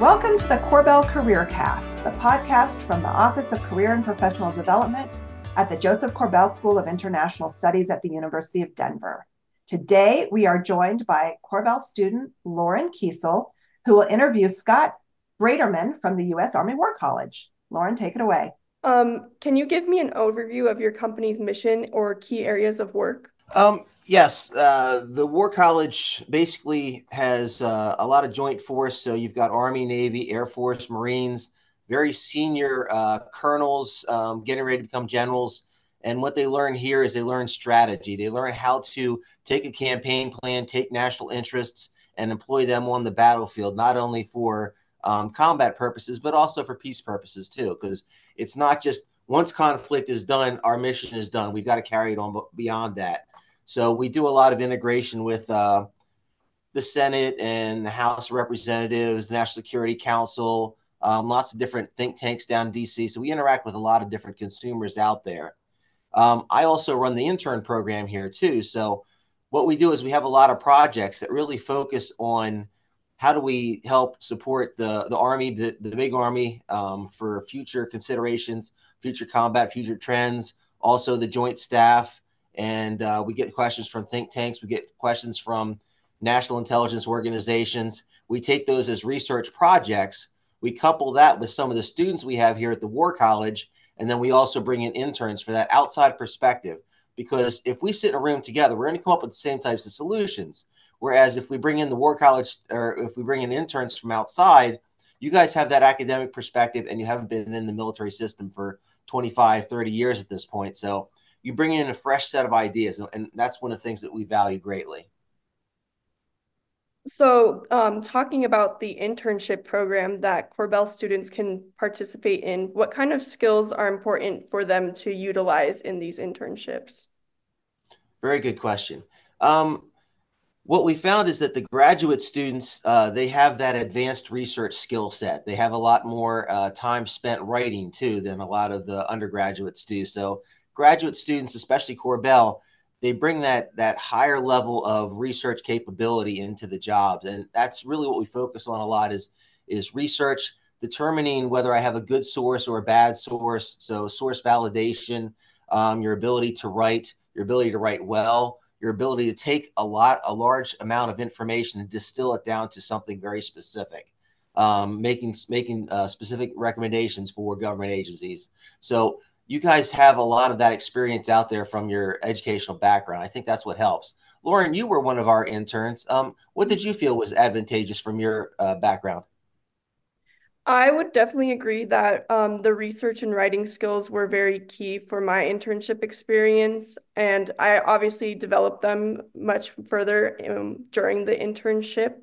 Welcome to the Korbel Career Cast, the podcast from the Office of Career and Professional Development at the Josef Korbel School of International Studies at the University of Denver. Today, we are joined by Korbel student Lauren Kiesel, who will interview Scott Braderman from the U.S. Army War College. Lauren, take it away. Um, can you give me an overview of your company's mission or key areas of work? Um, yes, uh, the War College basically has uh, a lot of joint force. So you've got Army, Navy, Air Force, Marines, very senior uh, colonels um, getting ready to become generals. And what they learn here is they learn strategy. They learn how to take a campaign plan, take national interests, and employ them on the battlefield, not only for um, combat purposes, but also for peace purposes too. Because it's not just once conflict is done, our mission is done. We've got to carry it on beyond that. So we do a lot of integration with uh, the Senate and the House of Representatives, the National Security Council, um, lots of different think tanks down in DC. So we interact with a lot of different consumers out there. Um, I also run the intern program here too. So what we do is we have a lot of projects that really focus on how do we help support the the army, the, the big army, um, for future considerations, future combat, future trends, also the joint staff, and uh, we get questions from think tanks. We get questions from national intelligence organizations. We take those as research projects. We couple that with some of the students we have here at the War College, and then we also bring in interns for that outside perspective. Because if we sit in a room together, we're going to come up with the same types of solutions. Whereas if we bring in the War College or if we bring in interns from outside, you guys have that academic perspective and you haven't been in the military system for 25, 30 years at this point. So you bring in a fresh set of ideas, and that's one of the things that we value greatly. So, um, talking about the internship program that Korbel students can participate in, what kind of skills are important for them to utilize in these internships? Very good question. Um, what we found is that the graduate students uh, they have that advanced research skill set. They have a lot more uh, time spent writing too than a lot of the undergraduates do. So graduate students, especially Korbel, they bring that that higher level of research capability into the jobs, and that's really what we focus on a lot is is research determining whether I have a good source or a bad source. So source validation, um, your ability to write, your ability to write well, your ability to take a lot, a large amount of information and distill it down to something very specific. Um, making making uh, specific recommendations for government agencies. So you guys have a lot of that experience out there from your educational background. I think that's what helps. Lauren, you were one of our interns. Um, what did you feel was advantageous from your uh, background? I would definitely agree that um, the research and writing skills were very key for my internship experience. And I obviously developed them much further um, during the internship.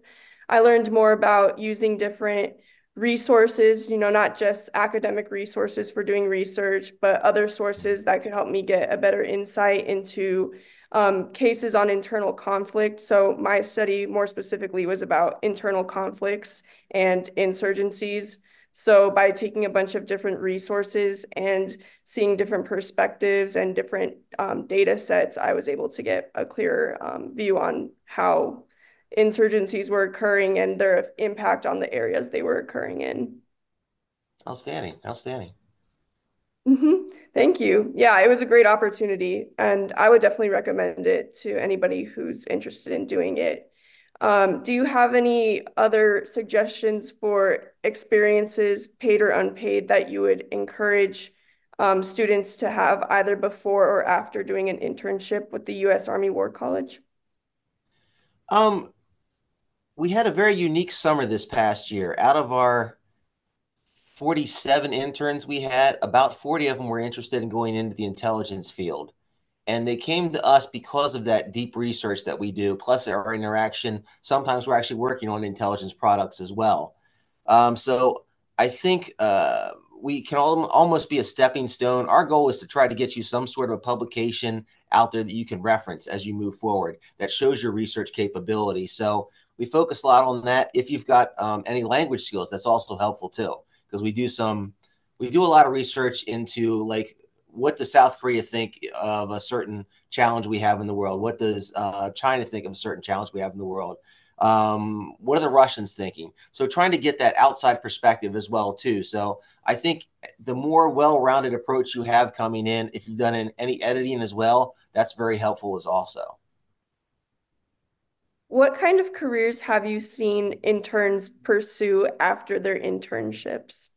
I learned more about using different resources, you know, not just academic resources for doing research, but other sources that could help me get a better insight into um, cases on internal conflict. So my study more specifically was about internal conflicts and insurgencies. So by taking a bunch of different resources and seeing different perspectives and different um, data sets, I was able to get a clearer um, view on how insurgencies were occurring and their impact on the areas they were occurring in. Outstanding. Outstanding. Mm-hmm. Thank you. Yeah, it was a great opportunity, and I would definitely recommend it to anybody who's interested in doing it. Um, do you have any other suggestions for experiences, paid or unpaid, that you would encourage um, students to have either before or after doing an internship with the U.S. Army War College? Um, we had a very unique summer this past year. Out of our 47 interns we had, about 40 of them were interested in going into the intelligence field. And they came to us because of that deep research that we do, plus our interaction. Sometimes we're actually working on intelligence products as well. Um, so I think uh, we can all, almost be a stepping stone. Our goal is to try to get you some sort of a publication out there that you can reference as you move forward that shows your research capability. So we focus a lot on that. If you've got um, any language skills, that's also helpful too, because we do some, we do a lot of research into like what does South Korea think of a certain challenge we have in the world? What does uh, China think of a certain challenge we have in the world? Um, what are the Russians thinking? So trying to get that outside perspective as well too. So I think the more well-rounded approach you have coming in, if you've done any editing as well, that's very helpful as also. What kind of careers have you seen interns pursue after their internships?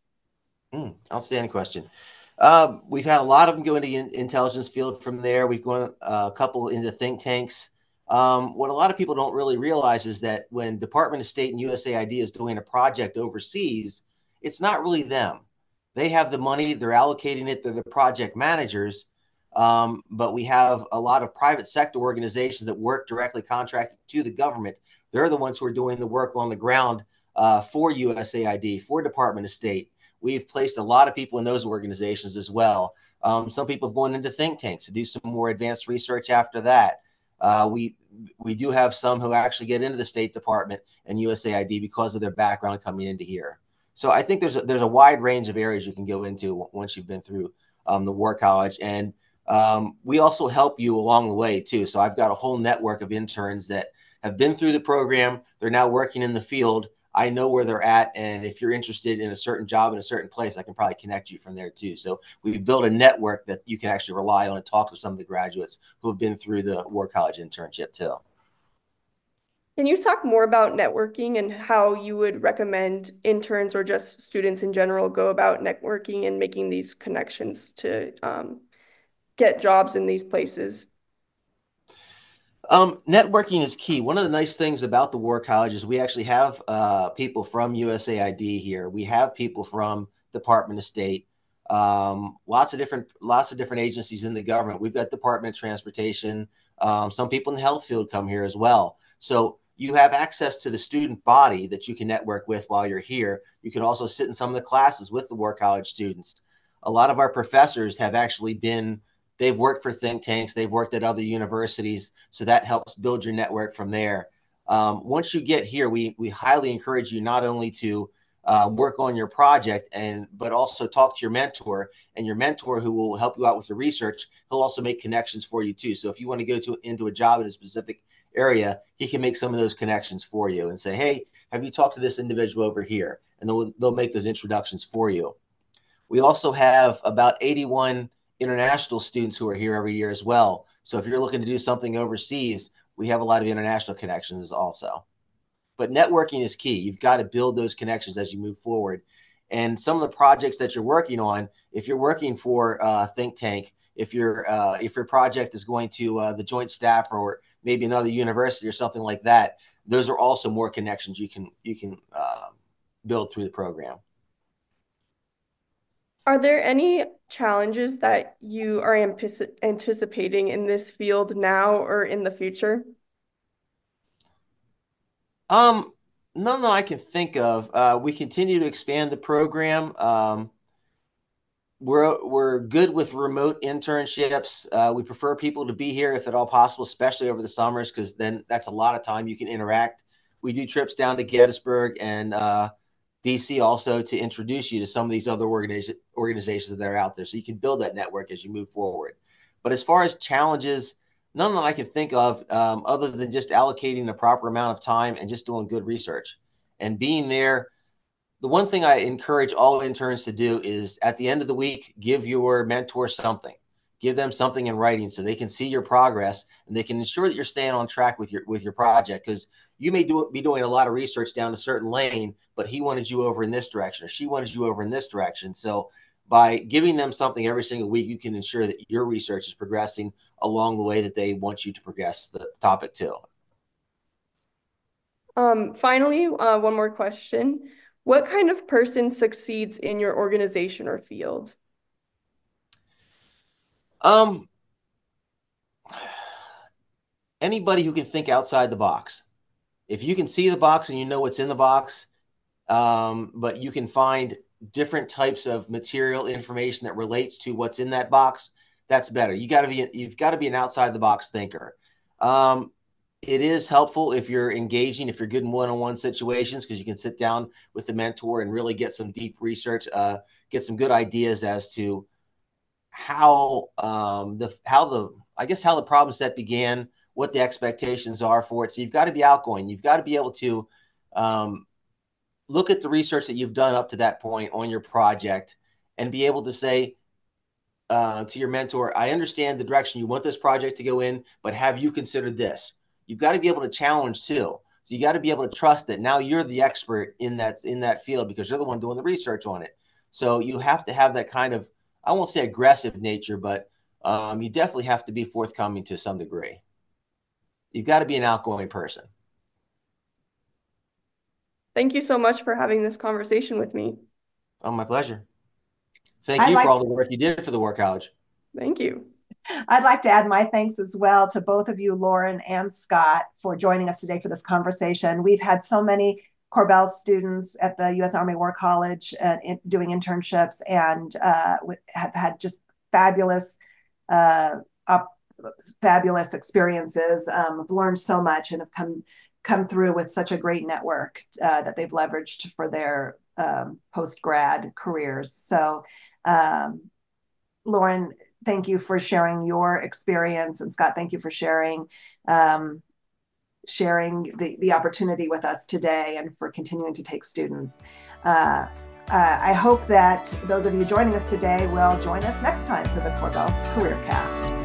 Mm, outstanding question. Um, we've had a lot of them go into the intelligence field from there. We've gone uh, a couple into think tanks. Um, what a lot of people don't really realize is that when Department of State and USAID is doing a project overseas, it's not really them. They have the money, they're allocating it, they're the project managers. Um, but we have a lot of private sector organizations that work directly contracted to the government. They're the ones who are doing the work on the ground uh, for USAID, for Department of State. We've placed a lot of people in those organizations as well. Um, some people have gone into think tanks to do some more advanced research after that. Uh, we we do have some who actually get into the State Department and USAID because of their background coming into here. So I think there's a, there's a wide range of areas you can go into once you've been through um, the War College, and um, we also help you along the way too. So I've got a whole network of interns that have been through the program. They're now working in the field. I know where they're at, and if you're interested in a certain job in a certain place, I can probably connect you from there too. So we've built a network that you can actually rely on and talk to some of the graduates who have been through the War College internship too. Can you talk more about networking and how you would recommend interns or just students in general go about networking and making these connections to um, get jobs in these places? Um, networking is key. One of the nice things about the War College is we actually have uh, people from USAID here. We have people from Department of State, um, lots of different lots of different agencies in the government. We've got Department of Transportation. Um, some people in the health field come here as well. So you have access to the student body that you can network with while you're here. You can also sit in some of the classes with the War College students. A lot of our professors have actually been They've worked for think tanks, they've worked at other universities, so that helps build your network from there. Um, once you get here, we we highly encourage you not only to uh, work on your project and but also talk to your mentor and your mentor who will help you out with the research. He'll also make connections for you too. So if you want to go to into a job in a specific area he can make some of those connections for you and say hey have you talked to this individual over here? And they'll, they'll make those introductions for you. We also have about 81 international students who are here every year as well. So if you're looking to do something overseas, we have a lot of international connections also. But networking is key. You've got to build those connections as you move forward. And some of the projects that you're working on, if you're working for a think tank, if your uh, if your project is going to uh, the joint staff or maybe another university or something like that, those are also more connections you can you can uh, build through the program. Are there any challenges that you are anticipating in this field now or in the future? Um, none that I can think of. Uh, we continue to expand the program. Um, we're we're good with remote internships. Uh, we prefer people to be here if at all possible, especially over the summers, because then that's a lot of time you can interact. We do trips down to Gettysburg and uh, DC also to introduce you to some of these other organiz- organizations that are out there so you can build that network as you move forward. But as far as challenges, none that I can think of um, other than just allocating the proper amount of time and just doing good research and being there. The one thing I encourage all interns to do is at the end of the week, give your mentor something. Give them something in writing so they can see your progress and they can ensure that you're staying on track with your with your project because you may do be doing a lot of research down a certain lane but he wanted you over in this direction or she wanted you over in this direction. So by giving them something every single week, you can ensure that your research is progressing along the way that they want you to progress the topic too. Um, finally, uh, one more question. What kind of person succeeds in your organization or field? Um, anybody who can think outside the box. If you can see the box and you know what's in the box, um, but you can find different types of material information that relates to what's in that box that's better. You got to be you've got to be an outside the box thinker. Um, it is helpful if you're engaging if you're good in one-on-one situations because you can sit down with the mentor and really get some deep research uh, get some good ideas as to how um, the how the i guess how the problem set began what the expectations are for it. So you've got to be outgoing. You've got to be able to um, look at the research that you've done up to that point on your project and be able to say uh, to your mentor, I understand the direction you want this project to go in, but have you considered this? You've got to be able to challenge too. So you got to be able to trust that now you're the expert in that in that field because you're the one doing the research on it. So you have to have that kind of I won't say aggressive nature, but um, you definitely have to be forthcoming to some degree. You've got to be an outgoing person. Thank you so much for having this conversation with me. Oh, my pleasure. Thank you like for all the work you did for the War College. Thank you. I'd like to add my thanks as well to both of you, Lauren and Scott, for joining us today for this conversation. We've had so many Korbel students at the U.S. Army War College uh, in, doing internships and uh, have had just fabulous, uh, up, fabulous experiences. Um, have learned so much and have come come through with such a great network uh, that they've leveraged for their um, post grad careers. So, um, Lauren, thank you for sharing your experience, and Scott, thank you for sharing um, sharing the, the opportunity with us today and for continuing to take students. Uh, uh, I hope that those of you joining us today will join us next time for the Korbel Career Cast.